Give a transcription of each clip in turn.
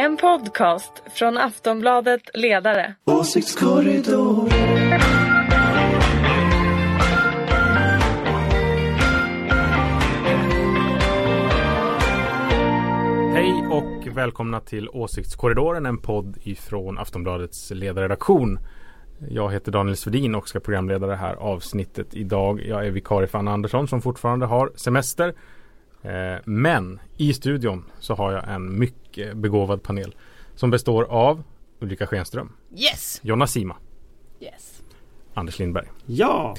En podcast från Aftonbladet Ledare. Åsiktskorridor. Hej och välkomna till Åsiktskorridoren, en podd ifrån Aftonbladets ledarredaktion. Jag heter Daniel Svedin och ska programleda det här avsnittet idag. Jag är vikarie för Anna Andersson som fortfarande har semester. Eh, men i studion så har jag en mycket begåvad panel som består av Ulrika Schenström, Yes! Jonna Sima, Yes. Anders Lindberg Ja,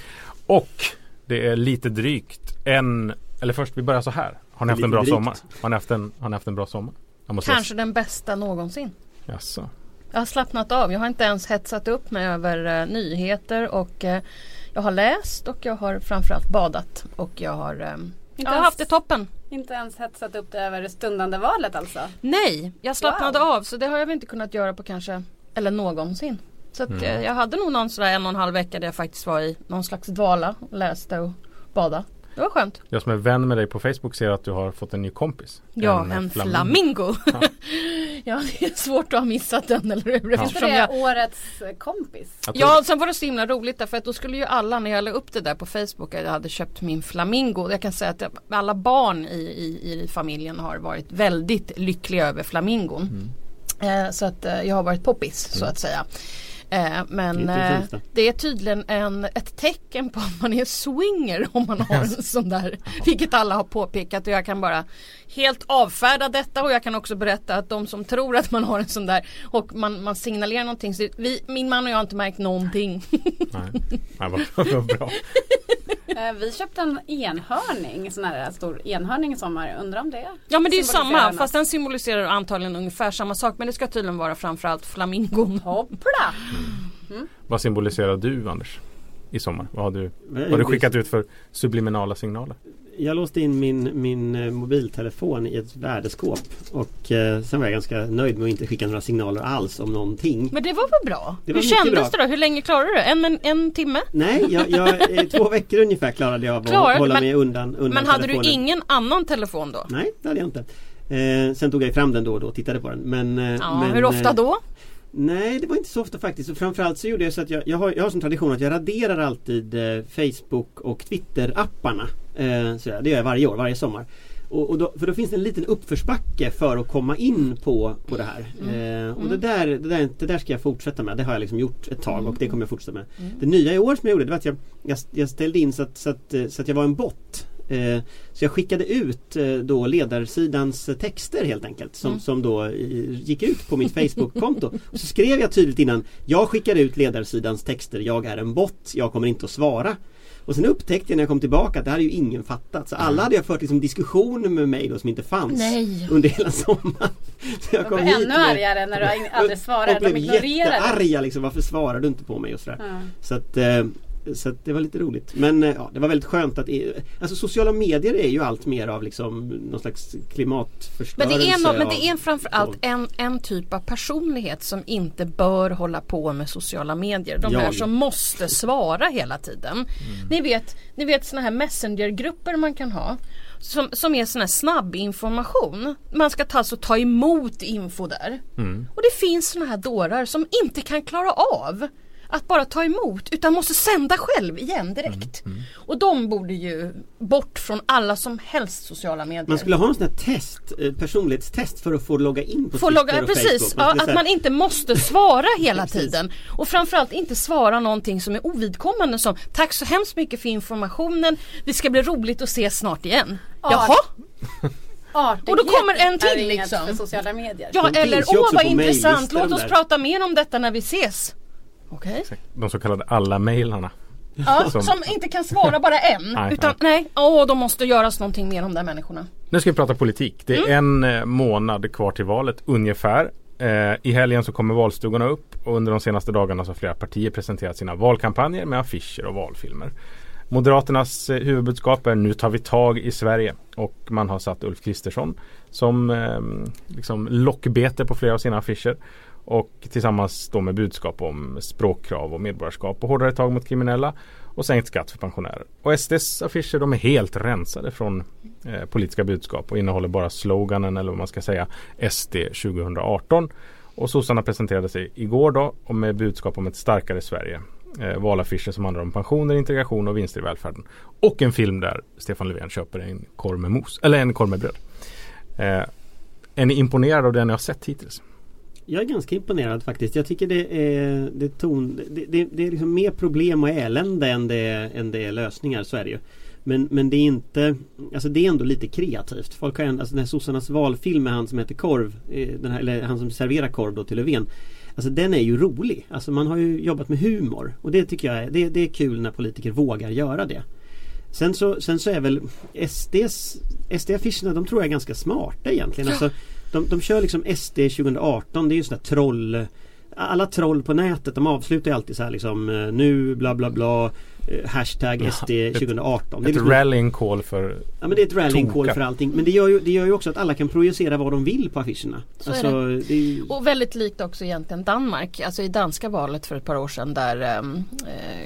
och det är lite drygt en, eller först vi börjar så här. Har ni haft en bra drygt. sommar? Har ni haft en, har ni haft en bra sommar? Kanske den bästa någonsin. Jaså. Jag har slappnat av. Jag har inte ens hetsat upp mig över eh, nyheter och eh, jag har läst och jag har framförallt badat och jag har, eh, jag har haft det toppen. Inte ens hetsat upp det över det stundande valet alltså? Nej, jag slappnade Wow. av så det har jag väl inte kunnat göra på kanske, eller någonsin. Så att, Mm. eh, jag hade nog någon sådär en och en halv vecka där jag faktiskt var i någon slags dvala, läste och badade. Det var skönt. Jag som är vän med dig på Facebook ser att du har fått en ny kompis. Ja, En, en, eh, flamingo. Ja. Ja. det är svårt att ha missat den eller hur? Inte Eftersom det jag, årets kompis? Ja, sen var det så himla roligt därför att då skulle ju alla när jag la upp det där på Facebook att jag hade köpt min flamingo. Jag kan säga att alla barn i, i, i familjen har varit väldigt lyckliga över flamingon. Mm. Eh, så att eh, jag har varit poppis så att säga. Eh, men eh, det är tydligen en, ett tecken på att man är swinger om man har en sån där. Vilket alla har påpekat och jag kan bara helt avfärda detta och jag kan också berätta att de som tror att man har en sån där och man, man signalerar någonting. Så vi, min man och jag har inte märkt någonting. Nej, Nej vad bra. Eh, vi köpte en enhörning, en sån här stor enhörning i sommar. Undrar om det Ja men det är ju samma något. fast den symboliserar antagligen ungefär samma sak men det ska tydligen vara framförallt flamingon. Hoppla! Vad symboliserar du Anders? I sommar? Vad har du, vad har du skickat ut för subliminala signaler? Jag låste in min, min eh, mobiltelefon i ett värdeskåp och eh, sen var jag ganska nöjd med att inte skicka några signaler alls om någonting. Men det var väl bra? Det var Hur kändes bra. det då? Hur länge klarade du det? En, en, en timme? Nej, jag, jag, eh, två veckor ungefär klarade jag av att hålla men- mig undan, undan Men hade du telefonen. ingen annan telefon då? Nej, det hade jag inte. Eh, sen tog jag fram den då och då och tittade på den. Men, eh, Ja, men, hur ofta då? Nej, det var inte så ofta faktiskt. Och framförallt så gjorde jag så att jag, jag, har, jag har som tradition att jag raderar alltid eh, Facebook och Twitter-apparna. Eh, så det gör jag varje år, varje sommar. Och, och då, för då finns det en liten uppförsbacke för att komma in på, på det här. Eh, och det, där, det, där, det där ska jag fortsätta med. Det har jag liksom gjort ett tag och det kommer jag fortsätta med. Det nya i år som jag gjorde det var att jag, jag, jag ställde in så att, så, att, så att jag var en bot. Eh, Så jag skickade ut eh, då ledarsidans texter helt enkelt som, som då gick ut på mitt Facebook-konto. Och så skrev jag tydligt innan Jag skickar ut ledarsidans texter, jag är en bot, jag kommer inte att svara. Och sen upptäckte jag när jag kom tillbaka att det hade ju ingen fattat. Så alla hade jag fört liksom diskussioner med mig då som inte fanns Nej. under hela sommaren. Så jag Jag kom blev ännu med- argare när du aldrig svarade. och blev De ignorerade. jättearga liksom. Varför svarar du inte på mig och sådär. Ja. Så att eh, så att det var lite roligt. Men eh, ja, det var väldigt skönt att Alltså sociala medier är ju allt mer av liksom någon slags Men klimatförstörelse. det är, no, men det är framförallt en, en typ av personlighet som inte bör hålla på med sociala medier. De här Jag. som måste svara hela tiden. Ni vet, ni vet såna här messengergrupper man kan ha. Som, som är sån här snabb information. Man ska ta, alltså ta emot info där. Mm. Och det finns såna här dårar som inte kan klara av att bara ta emot utan måste sända själv igen direkt. Mm, Och de borde ju bort från alla som helst sociala medier. Man skulle ha en sån här test, eh, personlighetstest för att få logga in på Få Twitter logga, och precis, Facebook. Att man inte måste svara hela tiden. Och framförallt inte svara någonting som är ovidkommande som Tack så hemskt mycket för informationen. Det ska bli roligt att ses snart igen. Ja, Jaha? Artighet Och då kommer en till, liksom. för sociala medier. Ja eller åh vad intressant, låt oss prata mer om detta när vi ses. Okej. De så kallade alla mejlarna. Ja, Som- som inte kan svara bara en. Nej, utan nej, åh de måste göras någonting mer om de där människorna. Nu ska vi prata politik. Det är Mm. en eh, månad kvar till valet ungefär. Eh, I helgen så kommer valstugorna upp och under de senaste dagarna så har flera partier presenterat sina valkampanjer med affischer och valfilmer. Moderaternas eh, huvudbudskap är nu tar vi tag i Sverige och man har satt Ulf Kristersson som eh, liksom lockbete på flera av sina affischer. Och tillsammans då med budskap om språkkrav och medborgarskap och hårdare tag mot kriminella och sänkt skatt för pensionärer. Och SDs affischer de är helt rensade från eh, politiska budskap och innehåller bara sloganen eller vad man ska säga SD 2018. Och sossarna presenterade sig igår då och med budskap om ett starkare Sverige. Eh, valaffischer som handlar om pensioner, integration och vinster i välfärden. Och en film där Stefan Löfven köper en korv med mos, eller en korv med bröd. Eh, är ni imponerade av det ni har sett hittills? Jag är ganska imponerad faktiskt. Jag tycker det är, det ton, det, det, det är liksom mer problem och elände än det, än det är lösningar. Så är det ju. Men, men det är inte Alltså det är ändå lite kreativt. Folk har alltså den här sossarnas valfilm med han som heter Korv eh, den här, Eller han som serverar korv då till Löfven Alltså den är ju rolig. Alltså man har ju jobbat med humor. Och det tycker jag är, det, det är kul när politiker vågar göra det. Sen så, sen så är väl SDs SD-affischerna de tror jag är ganska smarta egentligen. Ja. Alltså, de, de kör liksom SD 2018, det är ju sådana troll alla troll på nätet de avslutar ju alltid så här liksom eh, nu bla bla bla eh, Hashtag SD 2018 Ett, ett liksom, rallying call för Ja men det är ett rallying call för allting. Men det gör, ju, det gör ju också att alla kan projicera vad de vill på affischerna. Så alltså, är det. det ju... Och väldigt likt också egentligen Danmark Alltså i danska valet för ett par år sedan där um, eh...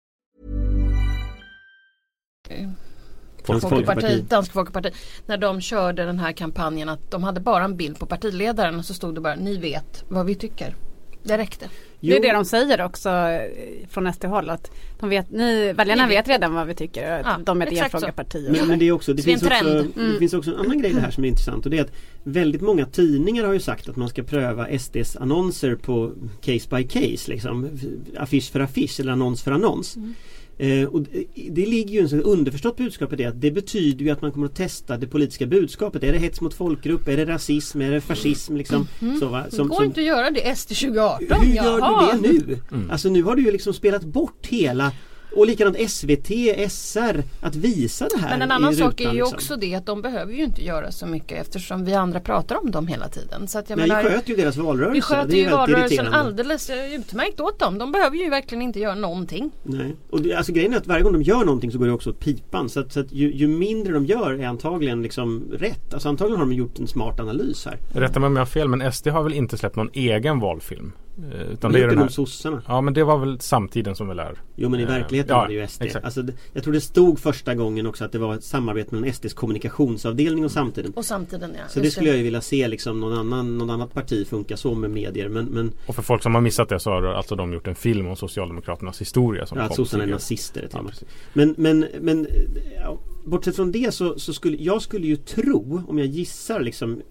Folkpartiet, Dansk Folkeparti. När de körde den här kampanjen att de hade bara en bild på partiledaren och så stod det bara ni vet vad vi tycker. Det räckte. Jo. Det är det de säger också eh, från SD-håll att de vet, ni, väljarna vet. vet redan vad vi tycker. Ja, de är ett enfrågeparti. Men, men det, är också, det, finns också, mm. det finns också en annan grej det här som är intressant och det är att väldigt många tidningar har ju sagt att man ska pröva SDs annonser på case by case. Liksom, affisch för affisch eller annons för annons. Mm. Eh, och det ligger ju en underförstått budskap i det att det betyder ju att man kommer att testa det politiska budskapet. Är det hets mot folkgrupp? Är det rasism? Är det fascism? Liksom, mm. så, va? Som, det går som, inte att göra det SD 2018. Hur gör Jaha. du det nu? Mm. Alltså nu har du ju liksom spelat bort hela och likadant SVT, SR att visa det här Men en annan sak är ju liksom. också det att de behöver ju inte göra så mycket eftersom vi andra pratar om dem hela tiden. Så att jag Men menar, vi sköter ju deras valrörelse. Vi sköter ju valrörelsen alldeles utmärkt åt dem. De behöver ju verkligen inte göra någonting. Nej. Och det, alltså grejen är att varje gång de gör någonting så går det också åt pipan. Så att, så att ju, ju, mindre de gör är antagligen liksom rätt. Alltså antagligen har de gjort en smart analys här. Rätta mig om jag har fel men SD har väl inte släppt någon egen valfilm? Eh, utan det är den här... sossarna. Ja men det var väl samtiden som väl är. Jo men i verkligheten ja, var det ju SD. Alltså, jag tror det stod första gången också att det var ett samarbete mellan SDs kommunikationsavdelning och samtiden. Och samtiden ja. Så det skulle jag ju vilja se liksom någon annan, någon annat parti funka så med medier. Men, men... Och för folk som har missat det så har alltså de gjort en film om Socialdemokraternas historia. Som ja, att sossarna är nazister. Ja, men, men, men ja, bortsett från det så, så, skulle jag skulle ju tro, om jag gissar liksom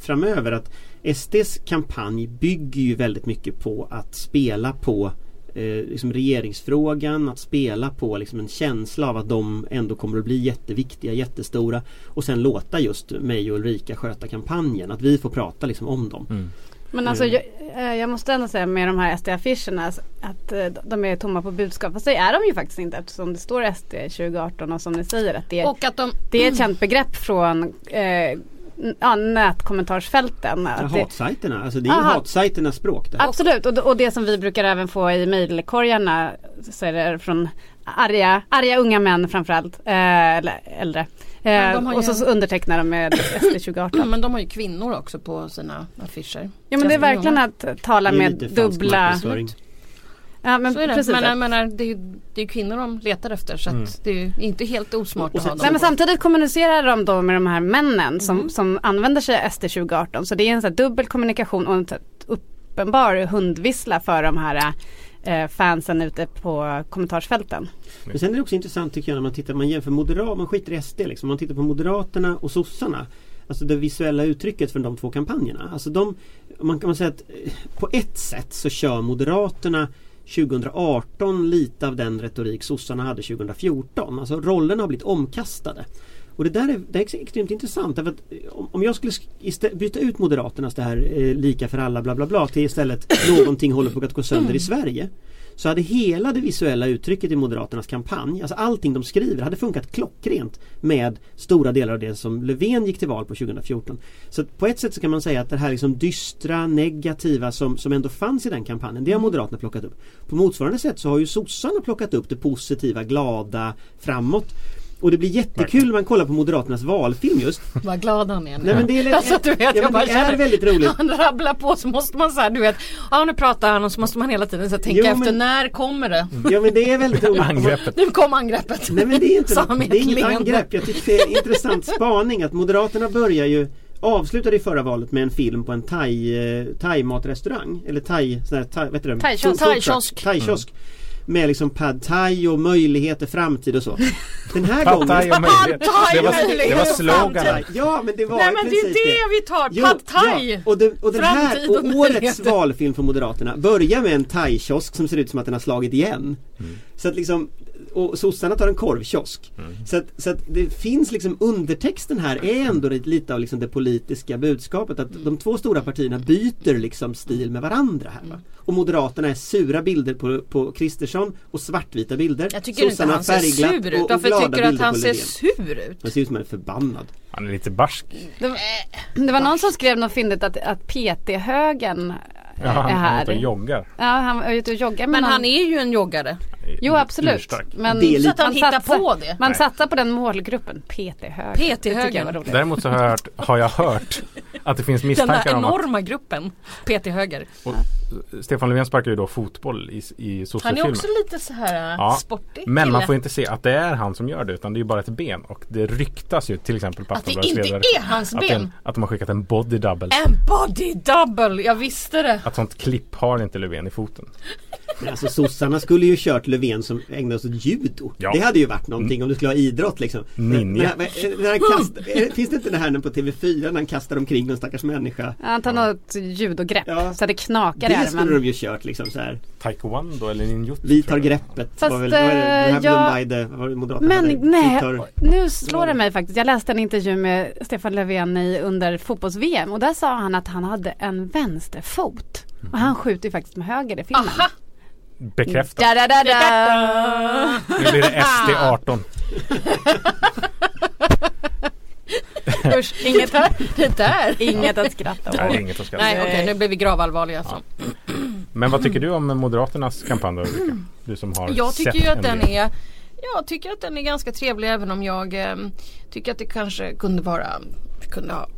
framöver att SDs kampanj bygger ju väldigt mycket på att spela på eh, liksom regeringsfrågan, att spela på liksom en känsla av att de ändå kommer att bli jätteviktiga, jättestora och sen låta just mig och Ulrika sköta kampanjen, att vi får prata liksom om dem. Mm. Men alltså jag, eh, jag, måste ändå säga med de här SD-affischerna att eh, de är tomma på budskap. Fast det är de ju faktiskt inte eftersom det står SD 2018 och som ni säger att det, och att de, det är ett känt begrepp från eh, ja, nätkommentarsfälten. Ja, hatsajterna, alltså det är ju hatsajternas språk. Där. Absolut och, och det som vi brukar även få i mejlkorgarna så är det från arga, arga unga män framförallt, eh, eller äldre. Eh, och så, så undertecknar de med SD 2018. Men de har ju kvinnor också på sina affischer. Ja men det är verkligen att tala med dubbla Ja, men så är det. Precis. Men menar, det är ju det är kvinnor de letar efter så mm. det är inte helt osmart att ha dem. Nej, men samtidigt kommunicerar de då med de här männen som, mm. som använder sig av SD 2018. Så det är en så dubbel kommunikation och en uppenbar hundvissla för de här eh, fansen ute på kommentarsfälten. Men sen är det också intressant tycker jag när man tittar, man jämför moderaterna, man skiter i SD liksom, man tittar på Moderaterna och sossarna. Alltså det visuella uttrycket för de två kampanjerna. Alltså de, man kan säga att eh, på ett sätt så kör Moderaterna 2018 lite av den retorik sossarna hade 2014. Alltså rollerna har blivit omkastade. Och det där är, det är extremt intressant. Därför att eh, om, om jag skulle byta ut Moderaternas det här eh, lika för alla bla bla bla till istället någonting håller på att gå sönder i Sverige. Så hade hela det visuella uttrycket i Moderaternas kampanj, alltså allting de skriver, hade funkat klockrent med stora delar av det som Löfven gick till val på 2014. Så på ett sätt så kan man säga att det här liksom dystra, negativa som, som ändå fanns i den kampanjen, det har Moderaterna plockat upp. På motsvarande sätt så har ju sossarna plockat upp det positiva, glada, framåt. Och det blir jättekul när man kollar på Moderaternas valfilm just. Vad glad han är nu. Nej, men det är alltså, du vet, Ja, jag bara det är känner, väldigt roligt. Han rabblar på så måste man så här, du vet, ja nu pratar han och så måste man hela tiden så här, tänka Jo, efter, men- när kommer det? Ja men det är väldigt roligt. Angreppet. Nu kom angreppet. Nej men det är inte något, det är inget angrepp. Jag tycker det är en intressant spaning att Moderaterna börjar ju avslutade i förra valet med en film på en thai, eh, thai-matrestaurang. Eller thai, sån här, thai, vet du det? Thai-kiosk. Food- food truck. Thai-kiosk. Thai-kiosk. Med liksom pad thai och möjligheter, framtid och så. Den här Pad gången... thai och möjlighet. thai Det var, det sloganen. framtid. Ja men det var Nej men det är det vi tar, Jo, pad thai! Ja, och, den, och den här och årets möjligheter. valfilm för Moderaterna börjar med en thai-kiosk som ser ut som att den har slagit igen. Så att liksom och sossarna tar en korvkiosk. Så, att, så att det finns liksom undertexten här är ändå lite- av liksom det politiska budskapet att de två stora partierna byter liksom stil med varandra här. Va? Och Moderaterna är sura bilder på, på Kristersson och svartvita bilder. Jag tycker inte Sossarna han ser sur ut. och- och Varför tycker du att han ser sur ut? Han ser ut som han är förbannad. Han är lite barsk. Det var, det var någon som skrev något fyndigt att, att PT-högen Ja, han är är här. ute och joggar. Ja, han var ute och joggade med Men någon- han är ju en joggare. Jo absolut. Urstark. Men Det är lite- Så att han man hittar satsar- på det. Man Nej. satsar på den målgruppen. Var roligt. Däremot så har jag, hört, har jag hört att det finns Den misstankar där om att enorma gruppen. PT Höger. och Stefan Löfven sparkar ju då fotboll i, i Han är sossefilmen. också lite så här äh, Ja, sportig Men man får inte se att det är han som gör det utan det är ju bara ett ben och det ryktas ju till exempel på Att det inte ledare är hans att, ben. en, att de har skickat en body double. En body double, jag visste det. Att sånt klipp har inte Löfven i foten. Men alltså sossarna skulle ju kört Löfven som ägnade sig åt judo. Ja. Det hade ju varit någonting om du skulle ha idrott liksom. Ninja. Men, men, när han kast, eh, finns det inte det här nu på TV4 när han kastar omkring någon stackars människa? Han tar något judogrepp Ja. så det knakar i Det skulle armen. de ju kört liksom så här. Taekwondo eller ninjutsu. Vi tar greppet. Fast, var väl, vad är det, eh, Blomberg, vad var det Men nej, tar- nu slår det mig faktiskt. Jag läste en intervju med Stefan Löfven i, under fotbolls-VM och där sa han att han hade en vänsterfot. Och han skjuter ju faktiskt med höger i filmen. Aha! Bekräftat. Da, da, da, da. Nu blir det SD 18. Usch, inget, Det där! inget att skratta Nej, åt. inget att skratta. Nej okej, nu blir vi gravallvarliga alltså. Men vad tycker du om Moderaternas kampanj då? Du som har Jag tycker sett ju att en den del. är Jag tycker att den är ganska trevlig även om jag eh, tycker att det kanske kunde vara kunde ha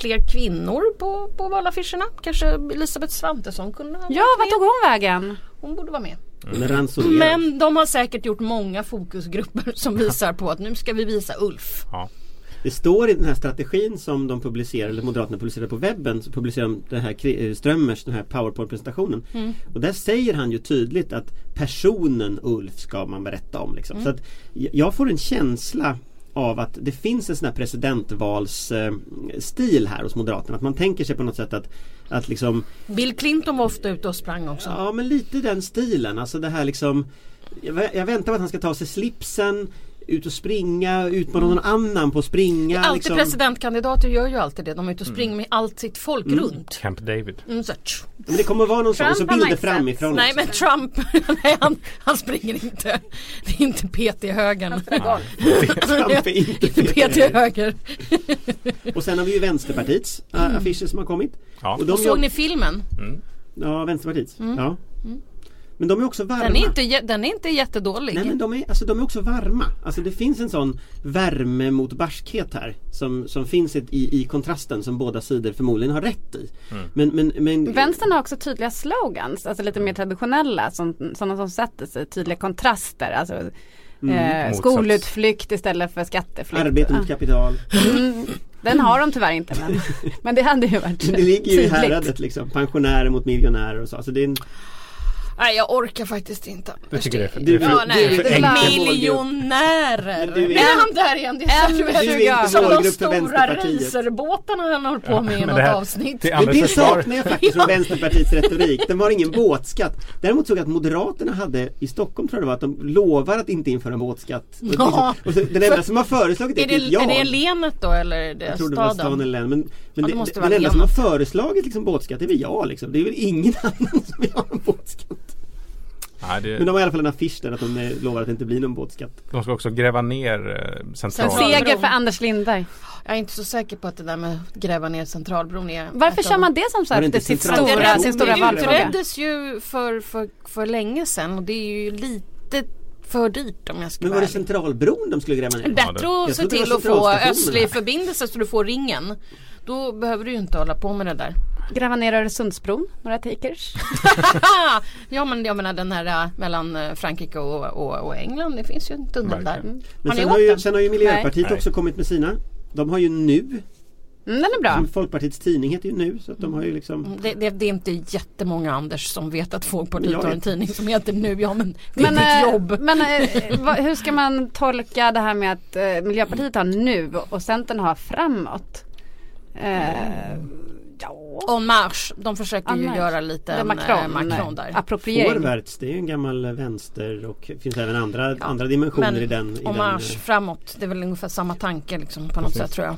fler kvinnor på, på valaffischerna. Kanske Elisabeth Svantesson kunde ha Ja, vad med. tog hon vägen? Hon borde vara med. Ransonerar. Men de har säkert gjort många fokusgrupper som visar på att nu ska vi visa Ulf. Ja. Det står i den här strategin som de publicerar, eller Moderaterna publicerar på webben, så publicerar de den här eh, Strömmers, den här powerpoint-presentationen. Och där säger han ju tydligt att personen Ulf ska man berätta om. Liksom. Så att jag får en känsla av att det finns en sån här presidentvalsstil här hos Moderaterna. Att man tänker sig på något sätt att, att liksom Bill Clinton var ofta ute och sprang också. Ja men lite den stilen. Alltså det här liksom Jag, vä- jag väntar på att han ska ta av sig slipsen ut och springa, utmana någon annan på att springa. Alltid liksom. presidentkandidater gör ju alltid det. De är ute och springer med allt sitt folk runt. Camp David. Mm, så. Men det kommer vara någon sån, och så Trump bilder framifrån. Nej men Trump, nej, han, han springer inte. Det är inte PT-högern. Trump är inte PT-höger. Och sen har vi ju Vänsterpartiets äh, affischer som har kommit. Ja. Och de Och såg jobb- ni filmen? Ja, Vänsterpartiets. Ja. Men de är också varma. Den är inte, den är inte jättedålig. Nej men de är, alltså, de är också varma. Alltså det finns en sån värme mot barskhet här som, som finns i, i kontrasten som båda sidor förmodligen har rätt i. Men, men, men Vänstern har också tydliga slogans, alltså lite mer traditionella, som, sådana som sätter sig, tydliga kontraster. Alltså, eh, Motsats. skolutflykt istället för skatteflykt. arbete mot Ah. kapital. Mm, den har de tyvärr inte men, men det hade ju varit Men det ligger ju i tydligt. häradet liksom. Pensionärer mot miljonärer och så. Alltså det är en, Nej jag orkar faktiskt inte. Jag tycker det är för, Du- det är för, Ja, det är nej. för du-. Miljonärer! Du är- är han där igen. Det är du. Du är Som de stora racerbåtarna han håller på med i men något det här- avsnitt. det är Men det saknar jag faktiskt från Vänsterpartiets retorik. De har ingen båtskatt. Däremot såg jag att Moderaterna hade i Stockholm tror jag det var att de lovar att inte införa en båtskatt. Och det- Ja. och så, den enda som har föreslagit det Är det, jag. är det länet då eller är det Jag tror det var staden? län. Men, men Ja, det det, det, den enda som har föreslagit liksom båtskatt är väl jag liksom. Det är väl ingen annan som vill ha en båtskatt. Nej, Men det, de har i alla fall en affisch där att de eh, lovar att det inte blir någon båtskatt. de ska också gräva ner eh, central... Central- Seger för Anders Lindberg. Jag är inte så säker på att det där med att gräva ner centralbron är Varför kör man det som så det här, inte det sitt stora, sin stora Det valfråga? utreddes ju för, för, för länge sedan och det är ju lite för dyrt om jag ska Men var det centralbron de skulle gräva ner? det- Bättre att se det till att få östlig förbindelse så du får ringen. Då behöver du ju inte hålla på med det där. Gräva ner Öresundsbron, några takers. ja men jag menar den här äh, mellan äh, Frankrike och, och, och England. Det finns ju en tunnel där. Mm. Men Har sen har, ju, sen har ju Miljöpartiet Nej. också kommit med sina. De har ju nu, Mm, den är bra. Folkpartiets tidning heter ju nu så att de har ju liksom Mm, Det, det, det är inte jättemånga Anders som vet att Folkpartiet Jag har en tidning som heter nu. Ja men det är Men, ditt eh, jobb. men hur ska man tolka det här med att eh, Miljöpartiet har nu och Centern har framåt? Eh, ja, En marsch. De försöker ju göra lite Macron, eh, Macron där. appropriering. Forwards, det är ju en gammal vänster och det finns även andra, Ja, andra dimensioner men i den. I En marsch eh, framåt. Det är väl ungefär samma tanke liksom på något Precis. sätt tror jag.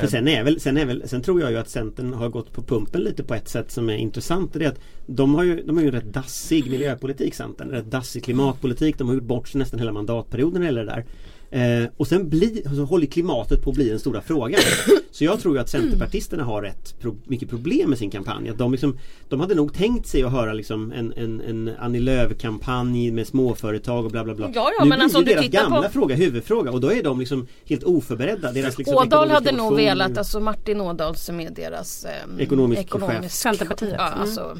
För sen, är väl, sen, är väl, sen tror jag ju att Centern har gått på pumpen lite på ett sätt som är intressant. Det är att de har ju, de har ju en rätt dassig miljöpolitik Centern. Rätt dassig klimatpolitik. De har gjort bort sig nästan hela mandatperioden eller det där. Eh, och sen blir, så håller klimatet på att bli den stora frågan. Så jag tror ju att Centerpartisterna har rätt pro, mycket problem med sin kampanj. Att de, liksom, de hade nog tänkt sig att höra liksom en, en, en Annie Lööf-kampanj med småföretag och bla bla bla. Ja, ja, nu men blir alltså deras gamla på- fråga huvudfråga och då är de liksom helt oförberedda. Deras liksom Ådahl ekonomiska hade nog motion- velat, alltså Martin Ådahl som är deras eh, Ekonomisk chef. Centerpartiet. Ja, Mm. alltså, mm,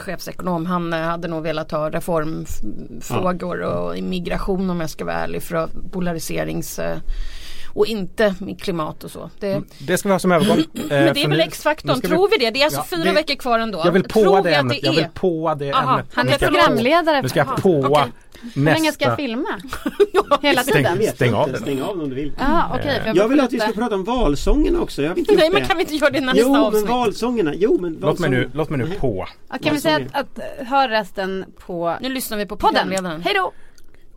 chefsekonom. Han eh, hade nog velat ha reformfrågor och immigration om jag ska vara ärlig för polariserings eh, och inte med klimat och så. Det, Det ska vi ha som övergång. men det är väl X-faktorn, tror vi det? Det är alltså Ja, fyra det- veckor kvar ändå. Jag vill Tror på vi det ämnet. det Jag vill är? på det Aha, ämnet. Han är programledare. Nu ska jag Jaha, Hur länge ska jag filma? Hela Jag tiden? Stäng inte. av den. Stäng av den om du vill. Ja, okej. för Jag vill att vi ska prata om valsångerna också. Jag inte Nej men kan vi inte göra det nästa Jo men avsnitt? valsångerna. Jo men Låt mig nu, valsångerna. låt mig nu Nej. på. Ja, kan vi säga att, att eh, hör resten på Nu lyssnar vi på podden. Hej då!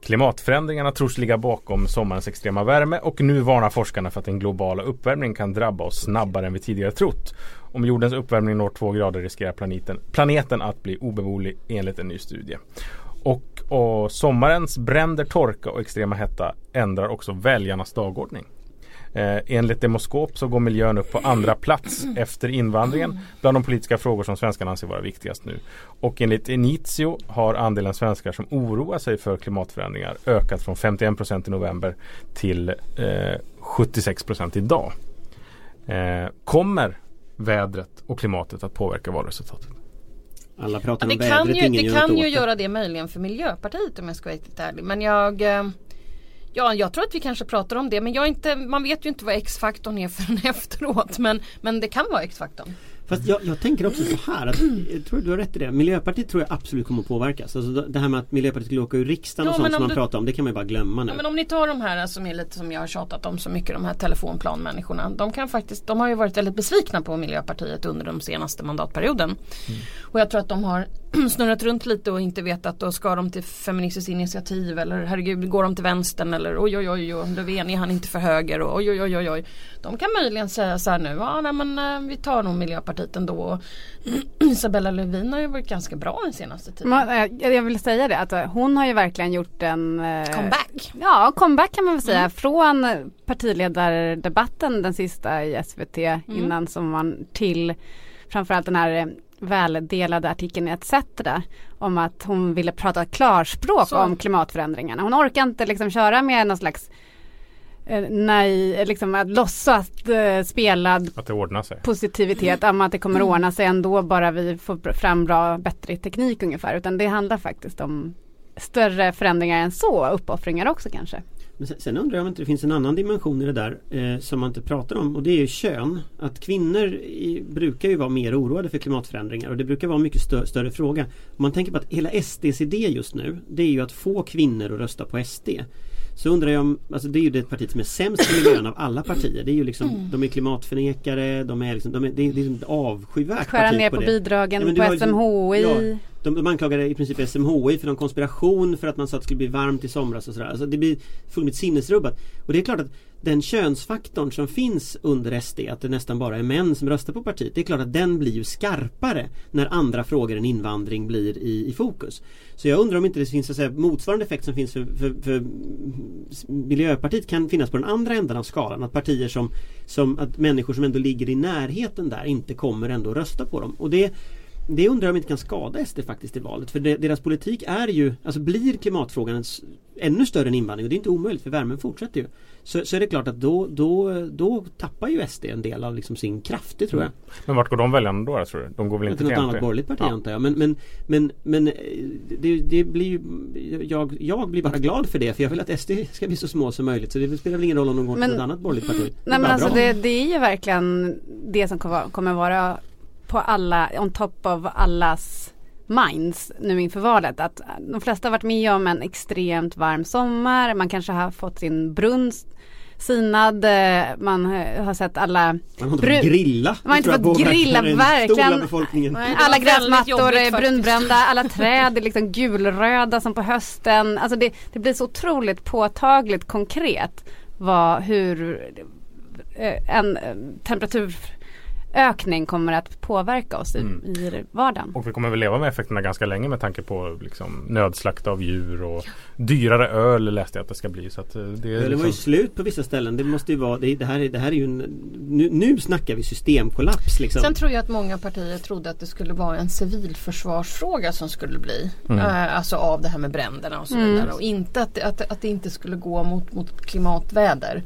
Klimatförändringarna tros ligga bakom sommarens extrema värme och nu varnar forskarna för att den globala uppvärmningen kan drabba oss snabbare än vi tidigare trott. Om jordens uppvärmning når två grader riskerar planeten, planeten att bli obeboelig enligt en ny studie. Och, och sommarens bränder, torka och extrema hetta ändrar också väljarnas dagordning. Eh, enligt Demoskop så går miljön upp på andra plats efter invandringen bland de politiska frågor som svenskarna anser vara viktigast nu. Och enligt Initio har andelen svenskar som oroar sig för klimatförändringar ökat från 51 procent i november till eh, 76 procent idag. Eh, kommer vädret och klimatet att påverka valresultatet? Alla pratar Ja, om det kan vädret, ju, ingen det gör kan ju göra det möjligen för Miljöpartiet om jag ska vara riktigt ärlig. Men jag eh, Ja, jag tror att vi kanske pratar om det men jag inte, man vet ju inte vad X-faktorn är förrän efteråt. Men, men det kan vara X-faktorn. Fast jag, jag tänker också så här att, jag tror du har rätt i det. Miljöpartiet tror jag absolut kommer att påverkas. Alltså det här med att Miljöpartiet skulle åka ur riksdagen Ja, och sånt som om man du- pratar om. Det kan man ju bara glömma nu. Ja, men om ni tar de här som är lite som jag har tjatat om så mycket, de här telefonplanmänniskorna. De kan faktiskt, de har ju varit väldigt besvikna på Miljöpartiet under den senaste mandatperioden. Mm. Och jag tror att de har snurrat runt lite och inte vetat då ska de till Feministiskt initiativ eller herregud går de till vänstern eller oj oj oj, oj Löfven är han inte för höger och oj oj oj oj. oj. De kan möjligen säga så här nu, ja nej, men eh, vi tar nog Miljöpartiet ändå. Och Isabella Lövin har ju varit ganska bra den senaste tiden. Ma- eh, Jag vill säga det att eh, hon har ju verkligen gjort en eh, Comeback. Ja, comeback kan man väl säga. Mm. Från partiledardebatten den sista i SVT Mm. innan sommaren till framförallt den här väldelade artikeln i ETC om att hon ville prata klarspråk Så. om klimatförändringarna. Hon orkar inte liksom köra med någon slags nej, liksom att låtsas eh, spelad Att det ordnar sig. positivitet om att det kommer ordna sig ändå bara vi får fram bra, bättre teknik ungefär. Utan det handlar faktiskt om större förändringar än så, uppoffringar också kanske. Men sen, sen undrar jag om inte det finns en annan dimension i det där eh, som man inte pratar om och det är ju kön. Att kvinnor i, brukar ju vara mer oroade för klimatförändringar och det brukar vara en mycket stö större fråga. Om man tänker på att hela SDs idé just nu det är ju att få kvinnor att rösta på SD. Så undrar jag om, alltså det är ju det partiet som är sämst för miljön av alla partier. Det är ju liksom, Mm. de är klimatförnekare, de är liksom, de är, det är, ett avskyvärt Skära ner på på bidragen Ja, på SMHI. ja, de, de anklagade i princip SMHI för någon konspiration för att man sa att det skulle bli varmt i somras och sådär. Alltså det blir fullkomligt sinnesrubbat. Och det är klart att den könsfaktorn som finns under SD, att det nästan bara är män som röstar på partiet. Det är klart att den blir ju skarpare när andra frågor än invandring blir i, i fokus. Så jag undrar om inte det finns så att säga, motsvarande effekt som finns för, för, för Miljöpartiet kan finnas på den andra änden av skalan. Att partier som, som att människor som ändå ligger i närheten där inte kommer ändå rösta på dem. Och det det undrar jag om inte kan skada SD faktiskt i valet. För deras politik är ju, alltså blir klimatfrågan ännu större än invandring och det är inte omöjligt för värmen fortsätter ju. Så, så är det klart att då, då, då tappar ju SD en del av liksom sin kraft, det tror jag. Men vart går de väljarna då tror du? De går väl inte Till något till annat borgerligt parti Ja. antar jag. Men, men, men, men eh, det, det blir ju, jag, jag blir bara glad för det för jag vill att SD ska bli så små som möjligt. Så det spelar väl ingen roll om de går till Men- något annat borgerligt parti. Det är Nej men alltså det, det är ju verkligen det som kommer vara, kommer vara på alla, on top of allas minds nu inför valet. Att de flesta har varit med om en extremt varm sommar. Man kanske har fått sin brunn sinad. eh, Man eh, har sett alla Man har inte fått grilla. Man har inte fått grilla, verkligen. alla gräsmattor är brunbrända, alla träd är liksom gulröda som på hösten. Alltså det, det blir så otroligt påtagligt konkret vad, hur eh, en eh, temperaturökning kommer att påverka oss i, Mm. i vardagen. Och vi kommer väl leva med effekterna ganska länge med tanke på liksom, nödslakt av djur och dyrare öl läste jag att det ska bli. Så att eh, det, är Ja, det var ju liksom, slut på vissa ställen. Det måste ju vara, det, det, här, är, det här är ju en, nu, nu snackar vi systemkollaps liksom. Sen tror jag att många partier trodde att det skulle vara en civilförsvarsfråga som skulle bli. Mm. Eh, alltså av det här med bränderna och så Mm. vidare. Och inte att, det- att, att det inte skulle gå mot, mot klimatväder.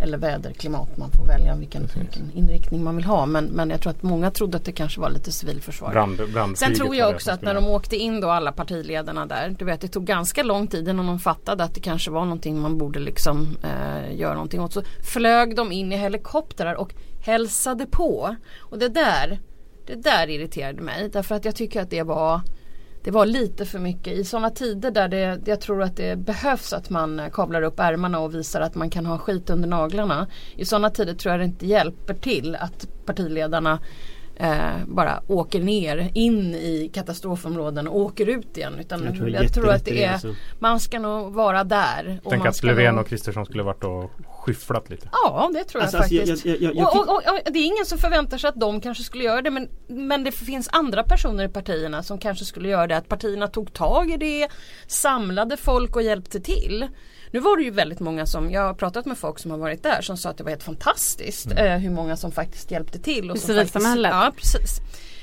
Eller väder, klimat, man får välja vilken, vilken inriktning man vill ha. Men, men jag tror att många trodde att det kanske var lite civilförsvar. brand, Sen tror jag också att när de åkte in då alla partiledarna där. Du vet det tog ganska lång tid innan de fattade att det kanske var någonting man borde liksom eh, göra någonting åt. Så flög de in i helikoptrar och hälsade på. Och det där, det där irriterade mig. Därför att jag tycker att det var det var lite för mycket i sådana tider där det, jag tror att det behövs att man eh, kavlar upp ärmarna och visar att man kan ha skit under naglarna. I sådana tider tror jag det inte hjälper till att partiledarna eh, bara åker ner in i katastrofområden och åker ut igen. Utan Jag jag tror tror, det är att det är, alltså. man ska nog vara där. och Tänk att Löfven och Kristersson skulle varit och skyfflat lite. Ja det tror jag alltså, faktiskt. jag- jag- jag och, och, och, och, det är ingen som förväntar sig att de kanske skulle göra det men, men det finns andra personer i partierna som kanske skulle göra det. Att partierna tog tag i det, samlade folk och hjälpte till. Nu var det ju väldigt många som, jag har pratat med folk som har varit där som sa att det var helt fantastiskt eh, hur många som faktiskt hjälpte till. Och I civilsamhället. Faktiskt, ja precis.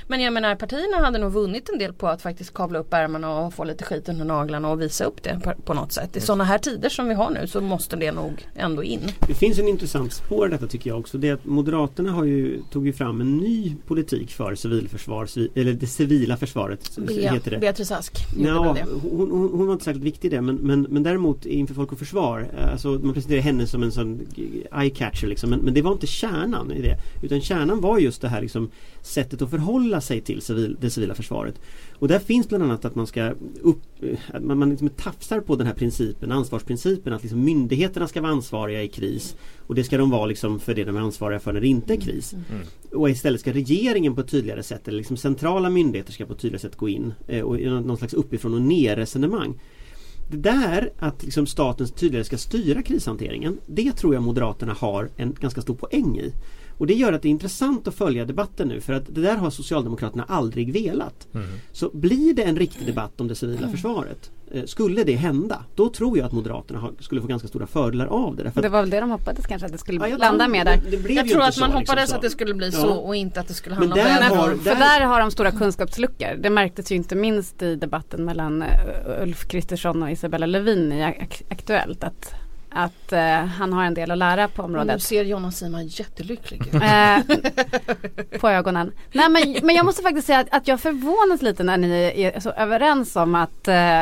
Men jag menar partierna hade nog vunnit en del på att faktiskt kavla upp ärmarna och få lite skit under naglarna och visa upp det på, på något sätt. I sådana här tider som vi har nu så måste det nog ändå in. Det finns en intressant spår i detta tycker jag också. Det är att Moderaterna har ju, tog ju fram en ny politik för civilförsvar, civi- eller det civila försvaret så heter det. Beatrice Ask Ja, hon, hon, hon var inte särskilt viktig i det men, men, men däremot inför Folk och Försvar eh, alltså Man presenterade henne som en sån eye-catcher liksom, men, men det var inte kärnan i det Utan kärnan var just det här liksom, sättet att förhålla sig till civil, det civila försvaret Och där finns bland annat att man ska upp, eh, att man, man liksom tafsar på den här principen, ansvarsprincipen att liksom myndigheterna ska vara ansvariga i kris och det ska de vara liksom för det de är ansvariga för när det inte är kris. Och istället ska regeringen på ett tydligare sätt, eller liksom centrala myndigheter ska på ett tydligare sätt gå in eh, och någon slags uppifrån och ner resonemang. Det där att liksom staten tydligare ska styra krishanteringen Det tror jag Moderaterna har en ganska stor poäng i. Och det gör att det är intressant att följa debatten nu för att det där har Socialdemokraterna aldrig velat. Så blir det en riktig debatt om det civila försvaret eh, Skulle det hända Då tror jag att Moderaterna skulle få ganska stora fördelar av det. Det var väl det de hoppades kanske att det skulle Ja, landa med där. det blev Jag tror att man så, hoppades liksom, att det skulle bli Ja. så och inte att det skulle handla om där väder. har- För där har de stora kunskapsluckor. Det märktes ju inte minst i debatten mellan eh, Ulf Kristersson och Isabella Lövin i Ak- Aktuellt. Att, att eh, han har en del att lära på Och nu området. ser Jonna Sima jättelycklig ut. Eh, på ögonen. Nej men, men jag måste faktiskt säga att, att jag förvånas lite när ni är så överens om att, eh,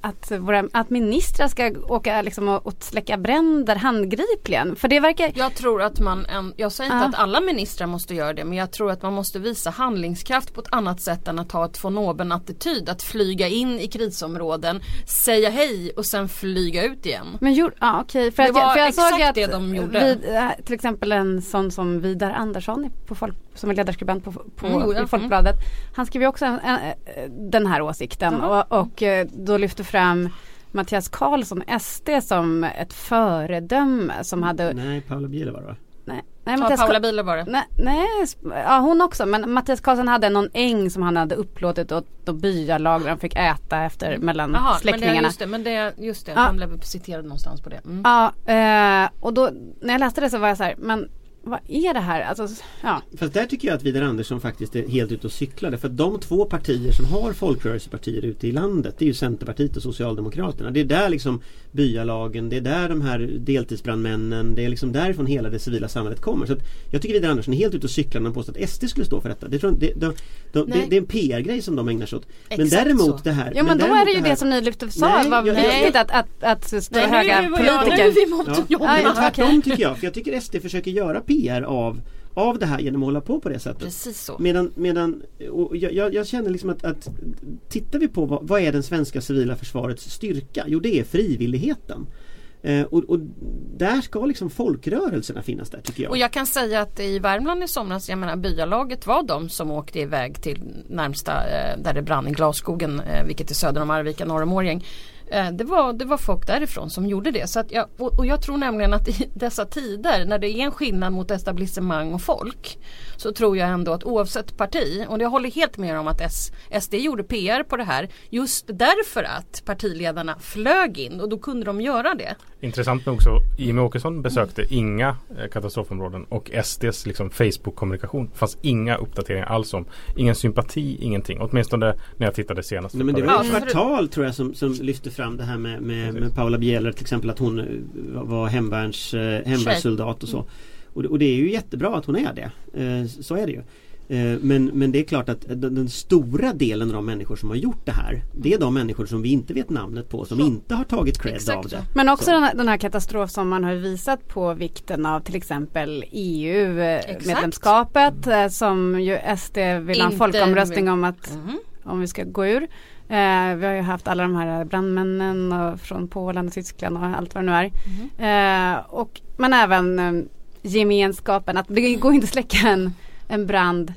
att, våra, att ministrar ska åka liksom och, och släcka bränder handgripligen. För det verkar Jag tror att man, en, jag säger inte Ja. att alla ministrar måste göra det men jag tror att man måste visa handlingskraft på ett annat sätt än att ha ett von oben attityd. Att flyga in i krisområden, säga hej och sen flyga ut igen. Men jo, ja, okej. För, Det att jag, var för jag såg exakt ju att det de gjorde. Vid, eh, till exempel en sån som Vidar Andersson på folk, som är ledarskribent på, på Mm, ja. i Folkbladet. Han skrev ju också en, en, den här åsikten och, och eh, då lyfte fram Mattias Karlsson, SD som ett föredöme som hade Nej, Paula Bieler var det va? Nej, nej, Ja, Mattias Paula Karl- Bieler var det. Nej, nej, ja hon också men Mattias Karlsson hade någon äng som han hade upplåtit åt då byalag där de fick äta efter mellan Jaha, men det, släktingarna. just det, men det, just det, Ja. han blev citerad någonstans på det. Mm. Ja, eh, och då när jag läste det så var jag så här, men vad är det här? Alltså, ja. Fast där tycker jag att Vidar Andersson faktiskt är helt ute och cyklar. För att de två partier som har folkrörelsepartier ute i landet det är ju Centerpartiet och Socialdemokraterna. Det är där liksom byalagen, det är där de här deltidsbrandmännen, det är liksom därifrån hela det civila samhället kommer. Så att jag tycker Vidar Andersson är helt ute och cyklar när han påstår att SD skulle stå för detta. Det, tror jag, det, de, de, det, det är en PR-grej som de ägnar sig åt. Men Exakt däremot så. det här Jo men, då är det ju det, här- som ni lyfte sa, Nej, var jag- viktigt att, att, att stå Nej, höga ja, nu är politiker. vi mot Ja, jobben. Ja, men tvärtom tycker jag. För jag tycker SD försöker göra PR av, av det här genom att hålla på på det sättet. Precis så. Medan, medan och jag, jag, jag känner liksom att, att tittar vi på vad, vad är den svenska civila försvarets styrka? Jo det är frivilligheten. Eh, och, och där ska liksom folkrörelserna finnas där tycker jag. Och jag kan säga att i Värmland i somras, jag menar byalaget var de som åkte iväg till närmsta eh, där det brann i Glasskogen, eh, vilket är söder om Arvika, norr om Årjäng. Eh, det, var, det var folk därifrån som gjorde det. Så att jag, och, och jag tror nämligen att i dessa tider när det är en skillnad mot etablissemang och folk så tror jag ändå att oavsett parti, och jag håller helt med om att S, SD gjorde PR på det här just därför att partiledarna flög in och då kunde de göra det. Intressant nog så Jimmie Åkesson besökte inga eh, katastrofområden och SDs liksom Facebook-kommunikation fanns inga uppdateringar alls om. Ingen sympati, ingenting. Åtminstone när jag tittade senast. Nej, men det ett var sedan. Kvartal tror jag som, som lyfte fram det här med, med, med Paula Bieler till exempel att hon eh, var hemvärns, eh, hemvärnssoldat och så. Och, det- och det är ju jättebra att hon är det. Eh, så är det ju. Men, men det är klart att den, den stora delen av de människor som har gjort det här Det är de människor som vi inte vet namnet på som inte har tagit cred Exakt av så. det. Men också Så. den här, den här katastrof som man har visat på vikten av till exempel EU-medlemskapet som ju SD vill ha en folkomröstning om att Mhm. om vi ska gå ur. Eh, vi har ju haft alla de här brandmännen och från Polen och Tyskland och allt vad det nu är. Eh, och, men även eh, gemenskapen, att det går inte att släcka en, en brand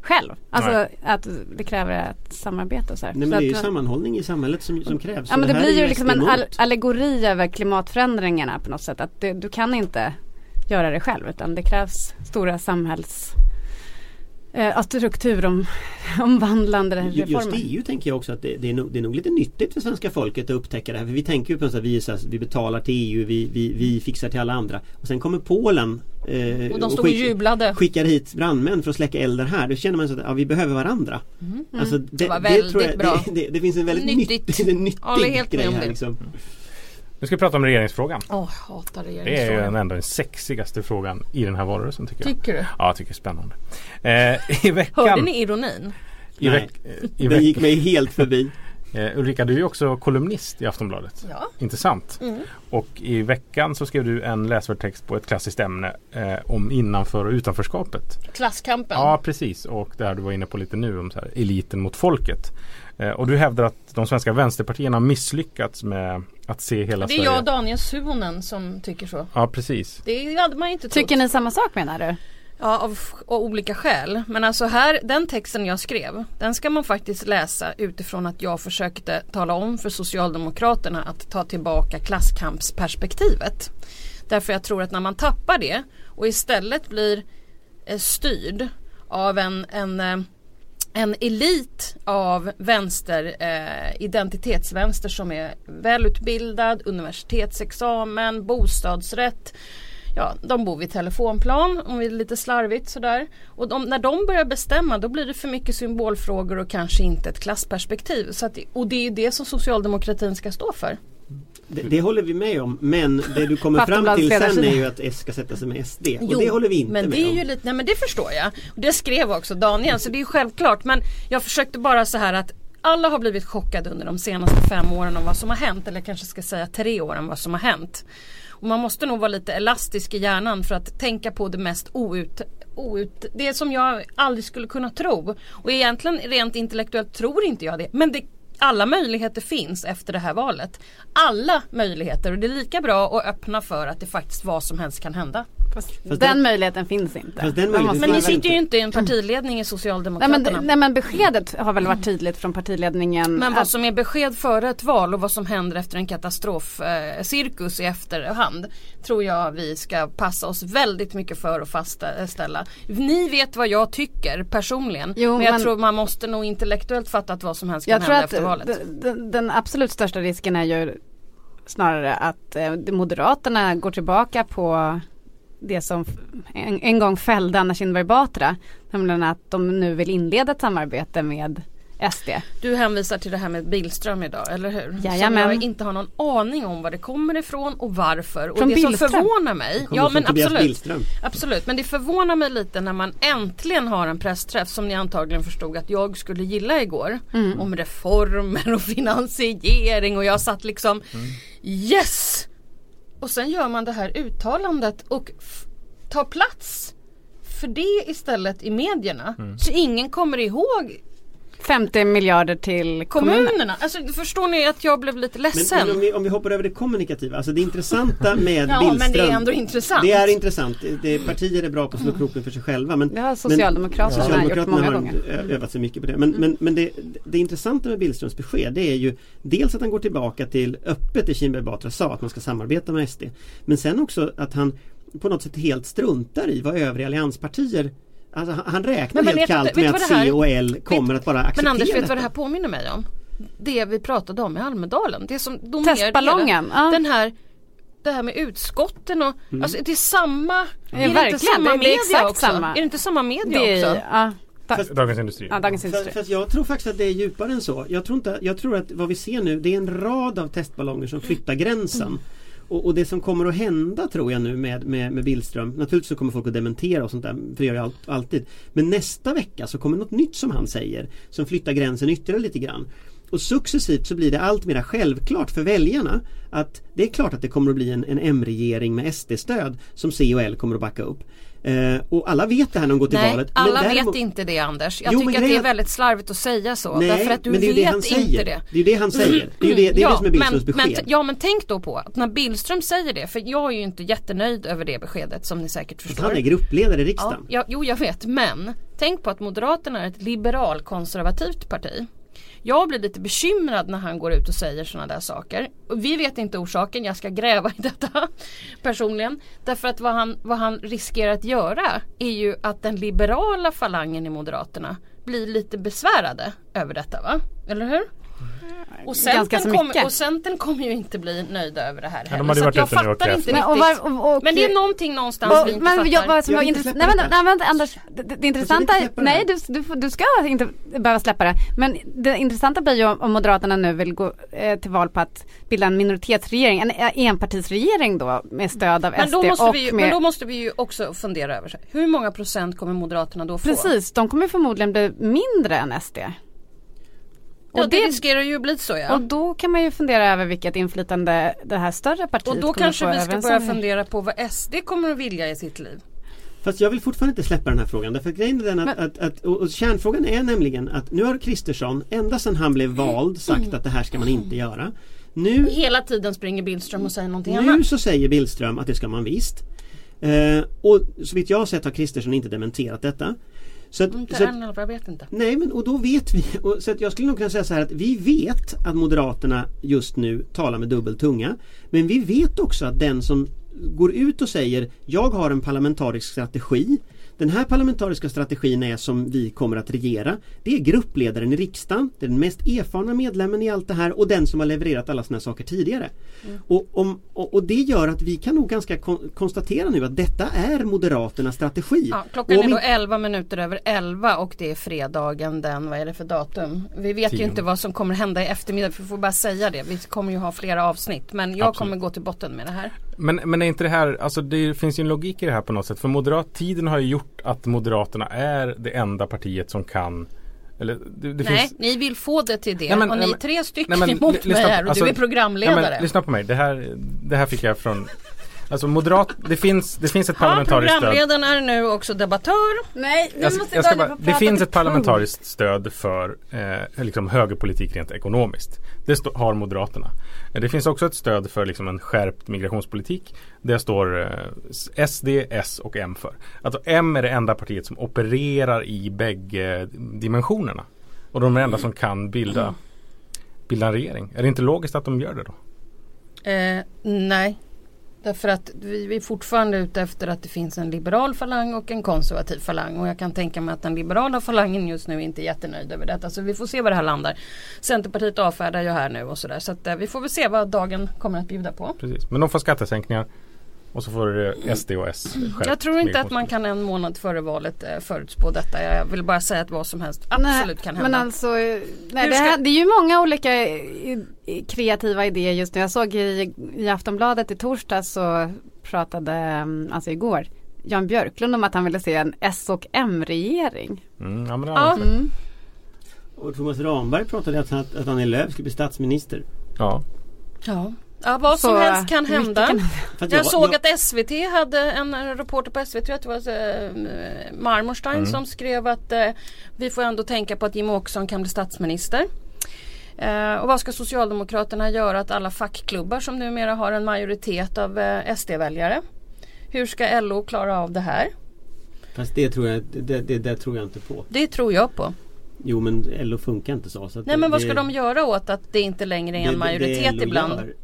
själv. Alltså Nej. att det kräver ett samarbete och så här. Nej Så men det är ju att- sammanhållning i samhället som, som krävs. Ja men det här blir ju liksom en all allegori över klimatförändringarna på något sätt. Att det, du kan inte göra det själv utan det krävs stora samhälls eh, strukturomvandlande Ju- Just reformer. EU tänker jag också att det, det, är nog, det är nog lite nyttigt för svenska folket att upptäcka det här. För vi tänker ju på sätt, vi, så här, vi betalar till EU, vi, vi, vi fixar till alla andra. Och sen kommer Polen eh, Och de stod och jublade. skickar hit brandmän för att släcka eldar här. Då känner man så att ja, vi behöver varandra. Alltså, det, Mm. Det var väldigt bra. Det, det, det finns en väldigt Nyttigt. nyttig, nyttig grej här det. liksom. Nu ska vi prata om regeringsfrågan. Åh, jag hatar Det är ju regeringsfrågan. den ändå den sexigaste frågan i den här valrörelsen tycker jag. Tycker du? Ja, jag tycker det är spännande. Eh, I veckan... Hörde ni ironin? I, veck, eh, i Den gick veck, mig helt förbi. Eh, Ulrika, du är också kolumnist i Aftonbladet. Ja. Intressant. Och i veckan så skrev du en läsvärd text på ett klassiskt ämne eh, om innanför och utanförskapet. Klasskampen. Ja, precis. Och det här du var inne på lite nu om så här, eliten mot folket. Eh, och du hävdar att de svenska vänsterpartierna har misslyckats med att se hela det är Sverige. jag och Daniel Suhonen som tycker så. Ja, precis. Det hade man inte trott. Tycker ni samma sak menar du? Ja, av, av olika skäl. Men alltså här, den texten jag skrev, den ska man faktiskt läsa utifrån att jag försökte tala om för Socialdemokraterna att ta tillbaka klasskampsperspektivet. Därför jag tror att när man tappar det och istället blir eh, styrd av en, en eh, en elit av vänster, eh, identitetsvänster som är välutbildad, universitetsexamen, bostadsrätt. Ja, de bor vid telefonplan om vi är lite slarvigt sådär. Och de, när de börjar bestämma då blir det för mycket symbolfrågor och kanske inte ett klassperspektiv. Så att, och det är det som socialdemokratin ska stå för. Det, det håller vi med om men det du kommer fram till sen är ju att S ska sätta sig med SD. och det håller vi inte men med det är om. ju lite, nej men det förstår jag. Och det skrev också Daniel så det är ju självklart. Men jag försökte bara så här att alla har blivit chockade under de senaste fem åren om vad som har hänt. Eller jag kanske ska säga tre åren vad som har hänt. Och man måste nog vara lite elastisk i hjärnan för att tänka på det mest out, out, det som jag aldrig skulle kunna tro. Och egentligen rent intellektuellt tror inte jag det. Men det alla möjligheter finns efter det här valet. Alla möjligheter och det är lika bra att öppna för att det faktiskt vad som helst kan hända. Fast Fast den det- möjligheten finns inte. Den möjligheten Men ni sitter ju inte. i en partiledning i Nej Socialdemokraterna. men, nej men beskedet har väl varit tydligt från partiledningen. Men vad att- som är besked före ett val och vad som händer efter en katastrofcirkus eh, i efterhand tror jag vi ska passa oss väldigt mycket för att fastställa. Ni vet vad jag tycker personligen Jo, men jag men- tror man måste nog intellektuellt fatta att vad som helst kan hända att efter valet. d- d- den absolut största risken är ju snarare att eh, Moderaterna går tillbaka på det som en, en gång fällde Anna Kinberg Batra. Nämligen att de nu vill inleda ett samarbete med SD. Du hänvisar till det här med Billström idag, eller hur? Jajamän. Som jag inte har någon aning om var det kommer ifrån och varför. Och Från det Billström? som förvånar mig, kommer ja men absolut, Billström. absolut, men det förvånar mig lite när man äntligen har en pressträff som ni antagligen förstod att jag skulle gilla igår. Mm. Om reformer och finansiering och jag satt liksom Yes! Och sen gör man det här uttalandet och tar plats för det istället i medierna. Så ingen kommer ihåg 50 miljarder till kommunerna. kommunerna. Alltså förstår ni att jag blev lite Men, ledsen? men om, vi, om vi hoppar över det kommunikativa, alltså det intressanta med ja Billström men det är ändå intressant. Det är intressant. Det, partier är bra på att slå kroken för sig själva. Men, Det har Socialdemokraterna men, gjort många har gånger. Mm. ö- övat sig mycket på det. Men, men, men det, det intressanta med Billströms besked det är ju dels att han går tillbaka till öppet det Kinberg Batra sa att man ska samarbeta med SD. Men sen också att han på något sätt helt struntar i vad övriga allianspartier Alltså han- han räknar Men- helt vet kallt vet med vad att det här- C och L kommer att bara acceptera Men Anders, vet du vad det här påminner mig om? Det vi pratade om i Almedalen. Det som dominerar Testballongen, ja. Den här det här med utskotten och Mm. alltså det är samma Är det inte samma det är media exakt också? samma. Är det inte samma media Det också? ja, da, Dagens Industri. ja, Dagens Fast, Industri. fast jag tror faktiskt att det är djupare än så. Jag tror, inte, jag tror att vad vi ser nu det är en rad av testballonger som flyttar gränsen. Och, och det som kommer att hända tror jag nu med, med, med Billström Naturligtvis så kommer folk att dementera och sånt där För det gör jag all, alltid. Men nästa vecka så kommer något nytt som han säger Som flyttar gränsen ytterligare lite grann. Och successivt så blir det allt mer självklart för väljarna Att det är klart att det kommer att bli en, en M-regering med SD-stöd Som C och L kommer att backa upp eh, Och alla vet det här när de går till Nej, valet alla Men däremot- vet inte det Anders. Jag Jo, tycker att det är väldigt slarvigt att säga så. Nej, därför att du men det är vet det inte det. Det är ju det han säger. Det är ju det, det, är det som är Billströms men, besked. men, ja men tänk då på att när Billström säger det, för jag är ju inte jättenöjd över det beskedet som ni säkert förstår. han är gruppledare i Ja, riksdagen. ja, jo jag vet men tänk på att Moderaterna är ett liberalkonservativt parti. Jag blir lite bekymrad när han går ut och säger sådana där saker. Vi vet inte orsaken, jag ska gräva i detta personligen. Därför att vad han, vad han riskerar att göra är ju att den liberala falangen i Moderaterna blir lite besvärade över detta va? Eller hur? Och Ganska så Centern, kommer, mycket. och Centern kommer ju inte bli nöjda över det här de heller. hade så varit att jag fattar inte det. Men, och riktigt. var, och, och, Men det är någonting någonstans och, vi inte men fattar. jag, vad som Jag släppa nej, vänta, detta. nej, vänta Anders, det, det, intressanta, nej du, du, du ska inte behöva släppa det. Men det intressanta blir ju om, Moderaterna nu vill gå eh, till val på att bilda en minoritetsregering, en enpartisregering då med stöd av Men SD då, måste och vi, ju- med, men då måste vi ju också fundera över så här, hur många procent kommer Moderaterna då få? Precis, de kommer förmodligen bli mindre än SD. Ja, Och det det- riskerar ju att bli så ja. Och då kan man ju fundera över vilket inflytande det här större partiet Och då kommer kanske få vi ska börja fundera på vad SD kommer att vilja i sitt liv. Fast jag vill fortfarande inte släppa den här frågan. Därför grejen är den att, att, att och, och kärnfrågan är nämligen att nu har Kristersson ända sedan han blev vald sagt att det här ska man inte göra. Nu, Hela tiden springer Billström och säger någonting nu annat. så säger Billström att det ska man visst. Eh, och så vitt jag har sett har Kristersson inte dementerat detta. Så att, Inte så att, än, eller jag vet inte. Nej men och då vet vi, och, så att jag skulle nog kunna säga så här att vi vet att Moderaterna just nu talar med dubbel tunga. Men vi vet också att den som går ut och säger jag har en parlamentarisk strategi den här parlamentariska strategin är som vi kommer att regera. Det är gruppledaren i riksdagen, det är den mest erfarna medlemmen i allt det här och den som har levererat alla såna här saker tidigare. Och, om, och, och det gör att vi kan nog ganska kon- konstatera nu att detta är Moderaternas strategi. Ja, klockan är då vi- 11 minuter över 11 och det är fredagen den, vad är det för datum? Vi vet ju Tionde. inte vad som kommer hända i eftermiddag, för vi får bara säga det. Vi kommer ju ha flera avsnitt men jag Absolut. kommer gå till botten med det här. Men, men är inte det här, alltså det finns ju en logik i det här på något sätt. För moderat, tiden har ju gjort att Moderaterna är det enda partiet som kan Eller, det, det Nej, finns, ni vill få det till det Nej, men- och ni är tre stycken nej, men emot mig här och alltså- du är programledare. Nej, men, lyssna på mig, det här, det här fick jag från Alltså moderat, det finns, det finns ett parlamentariskt stöd programledaren är nu också debattör. Nej, nu jag, måste jag bara, det finns ett parlamentariskt stöd för eh, liksom högerpolitik rent ekonomiskt. Det stå, har Moderaterna. Det finns också ett stöd för liksom en skärpt migrationspolitik. Det står eh, SD, S och M för. Alltså M är det enda partiet som opererar i bägge dimensionerna. Och de är det enda som kan bilda, bilda en regering. Är det inte logiskt att de gör det då? Eh, nej. Därför att vi, är fortfarande ute efter att det finns en liberal falang och en konservativ falang. Och jag kan tänka mig att den liberala falangen just nu inte är jättenöjd över detta. Så vi får se var det här landar. Centerpartiet avfärdar ju här nu och sådär. Så att, eh, vi får väl se vad dagen kommer att bjuda på. Precis. Men de får skattesänkningar. Och så får eh, SD och S skärpt Jag tror inte att man kan en månad före valet eh, förutspå detta. Jag vill bara säga att vad som helst absolut nej, kan hända. Men alltså, nej, Hur det, ska- här, det är ju många olika i, kreativa idéer just nu. Jag såg i, i Aftonbladet i torsdag så pratade, mm, alltså igår, Jan Björklund om att han ville se en S och M-regering. Mm, ja, men det Ja. sett. Och Thomas Ramberg pratade att, han- att Annie Lööf skulle bli statsminister. ja. ja. Ja, vad som Så, helst kan hända. kan- att Jag såg att SVT hade en reporter på SVT, jag tror det var eh, Marmorstein som skrev att eh, vi får ändå tänka på att Jimmie Åkesson kan bli statsminister. Eh, och vad ska Socialdemokraterna göra att alla fackklubbar som numera har en majoritet av eh, SD-väljare? Hur ska LO klara av det här? Fast det tror jag, det, det, det tror jag inte på. Det tror jag på. Jo men LO funkar inte så. så Nej det, men vad det- ska de göra åt att det inte längre är en det- majoritet det ibland? gör,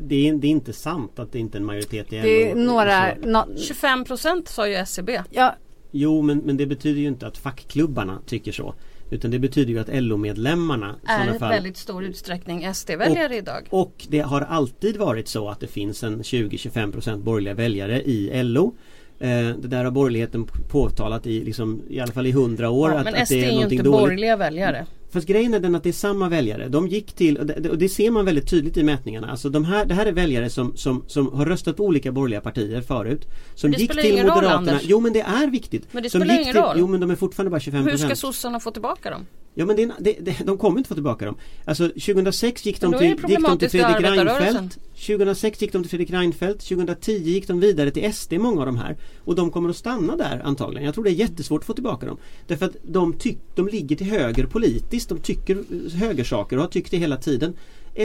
Det, är, det är inte sant att det inte är en majoritet i LO. Det är några, nå- 25 procent sa ju E SCB. ja, Jo men, men det betyder ju inte att fackklubbarna tycker så. Utan det betyder ju att LO-medlemmarna Är i fall väldigt stor utsträckning SD-väljare idag. Och det har alltid varit så att det finns en 20-25% borgerliga väljare i LO. Eh, det där har borgerligheten påtalat i, liksom, i alla fall i hundra år. Ja, att, men att SD det är är ju inte dåligt. borgerliga väljare. Fast grejen är den att det är samma väljare. De gick till, och det, och det ser man väldigt tydligt i mätningarna. Alltså de här, det här är väljare som, som, som har röstat på olika borgerliga partier förut. Som gick till ingen roll, Moderaterna. Anders. Jo men det är viktigt. Men det som spelar gick ingen till, roll. Jo men de är fortfarande bara 25%. Hur ska sossarna få tillbaka dem? Ja men det, det, det, de kommer inte få tillbaka dem. Alltså 2006 gick de till, gick de till Fredrik. Reinfeldt 2006 gick de till Fredrik Reinfeldt 2010 gick de vidare till SD många av de här Och de kommer att stanna där antagligen. Jag tror det är jättesvårt att få tillbaka dem. Därför att de, tyck, de ligger till höger politiskt. De tycker högersaker och har tyckt det hela tiden.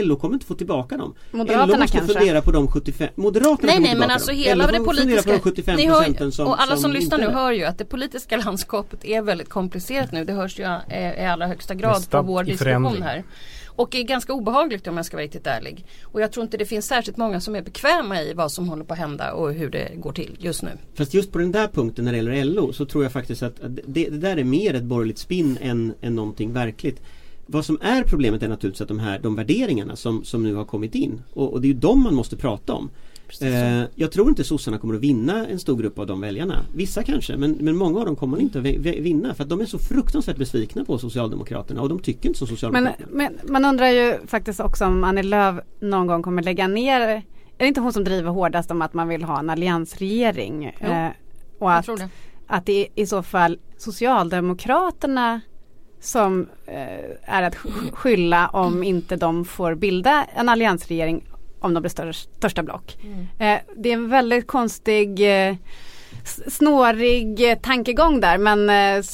LO kommer inte få tillbaka dem. Moderaterna LO måste kanske? fundera på de 75 Moderaterna Nej nej men alltså dem. hela det politiska på de 75 Ni hör, som Och alla som, lyssnar inte nu hör ju att det politiska landskapet är väldigt komplicerat nu. Det hörs ju eh, i allra högsta grad på vår diskussion förändring. här. Och är ganska obehagligt om jag ska vara riktigt ärlig. Och jag tror inte det finns särskilt många som är bekväma i vad som håller på att hända och hur det går till just nu. Fast just på den där punkten när det gäller LO så tror jag faktiskt att det, det där är mer ett borgerligt spinn än, än någonting verkligt. Vad som är problemet är naturligtvis att de här de värderingarna som, som nu har kommit in och, och det är ju de man måste prata om. Eh, jag tror inte sossarna kommer att vinna en stor grupp av de väljarna. Vissa kanske men, men många av dem kommer inte att vi- vi- vinna för att de är så fruktansvärt besvikna på Socialdemokraterna och de tycker inte som men, Socialdemokraterna. men man undrar ju faktiskt också om Annie Lööf någon gång kommer lägga ner är det inte hon som driver hårdast om att man vill ha en alliansregering? Eh, och Jag att, tror det. att det är i så fall Socialdemokraterna som eh, är att sk- skylla om inte de får bilda en alliansregering om de blir större, största block. Eh, det är en väldigt konstig eh, snårig eh, tankegång där men eh,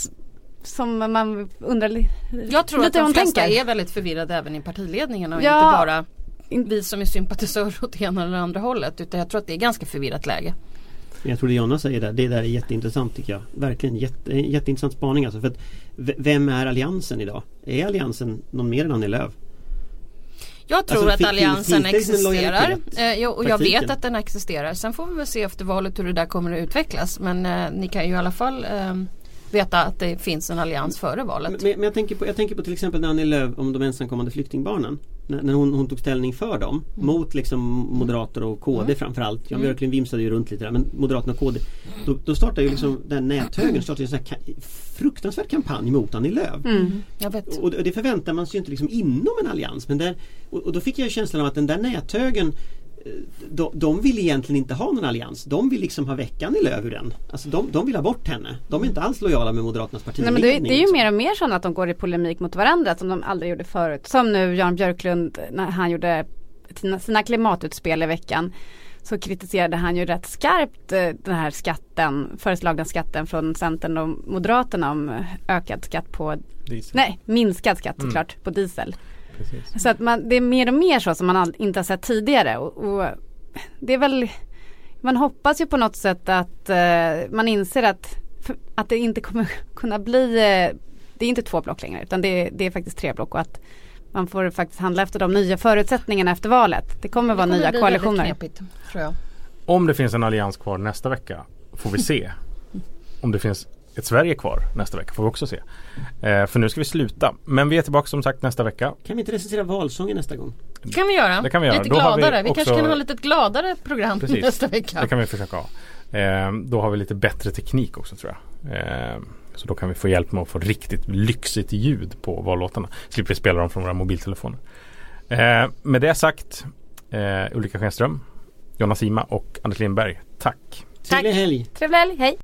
som man undrar li- Jag tror att lite hur de flesta tänker. är väldigt förvirrade även i partiledningen och Ja. inte bara vi som är sympatisörer åt ena eller andra hållet. Utan jag tror att det är ganska förvirrat läge. Men jag tror det Jonna säger där, det där är jätteintressant tycker jag. Verkligen jätte, jätteintressant spaning alltså. För att, vem är Alliansen idag? Är Alliansen någon mer än Annie Lööf? Jag tror Alltså, att alliansen existerar eh, och jag Praktiken? vet att den existerar. Sen får vi väl se efter valet hur det där kommer att utvecklas. Men eh, ni kan ju i alla fall eh, veta att det finns en allians före valet. Men, men jag, tänker på, jag tänker på till exempel när Annie Lööf om de ensamkommande flyktingbarnen. När, hon, hon tog ställning för dem Mm. mot liksom Moderater och KD framförallt. Jan Björklund vimsade ju runt lite där men Moderaterna och KD. Då, då startade ju liksom den näthögern startade en sån här fruktansvärd kampanj mot Annie Lööf. Mm. Vet. Och det förväntar man sig ju inte liksom inom en allians. Men där, och, och då fick jag känslan av att den där näthögern de, de vill egentligen inte ha någon allians. De vill liksom ha veckan i löv ur den. Alltså de, de vill ha bort henne. De är inte alls lojala med Moderaternas Nej, partiledning. men det, det är ju mer och mer så att de går i polemik mot varandra som de aldrig gjorde förut. Som nu Jan Björklund när han gjorde sina, sina klimatutspel i veckan. Så kritiserade han ju rätt skarpt eh, den här skatten, föreslagna skatten från Centern och Moderaterna om eh, ökad skatt på, Diesel. nej minskad skatt Mm. såklart på diesel. Precis. Så att man, det är mer och mer så som man all, inte har sett tidigare. Och, och det är väl, man hoppas ju på något sätt att eh, man inser att, att det inte kommer kunna bli, eh, det är inte två block längre utan det, är- det är faktiskt tre block och att man får faktiskt handla efter de nya förutsättningarna efter valet. Det kommer vara Det kommer nya bli väldigt koalitioner. knepigt, tror jag. Om det finns en allians kvar nästa vecka får vi se. Om det finns ett Sverige kvar nästa vecka får vi också se. Eh, för nu ska vi sluta. Men vi är tillbaka som sagt nästa vecka. Kan vi inte recensera valsången nästa gång? Det kan vi göra. Det kan vi göra. Lite Då vi gladare. Vi, också- kanske kan ha lite gladare program Precis. nästa vecka. Det kan vi försöka ha. Eh, då har vi lite bättre teknik också tror jag. Eh, så då kan vi få hjälp med att få riktigt lyxigt ljud på vallåtarna. Slipper vi spela dem från våra mobiltelefoner. Eh, med det sagt eh, Ulrika Schenström, Jonas Ima och Anders Lindberg. Tack! Trevlig helg! Trevlig helg, hej!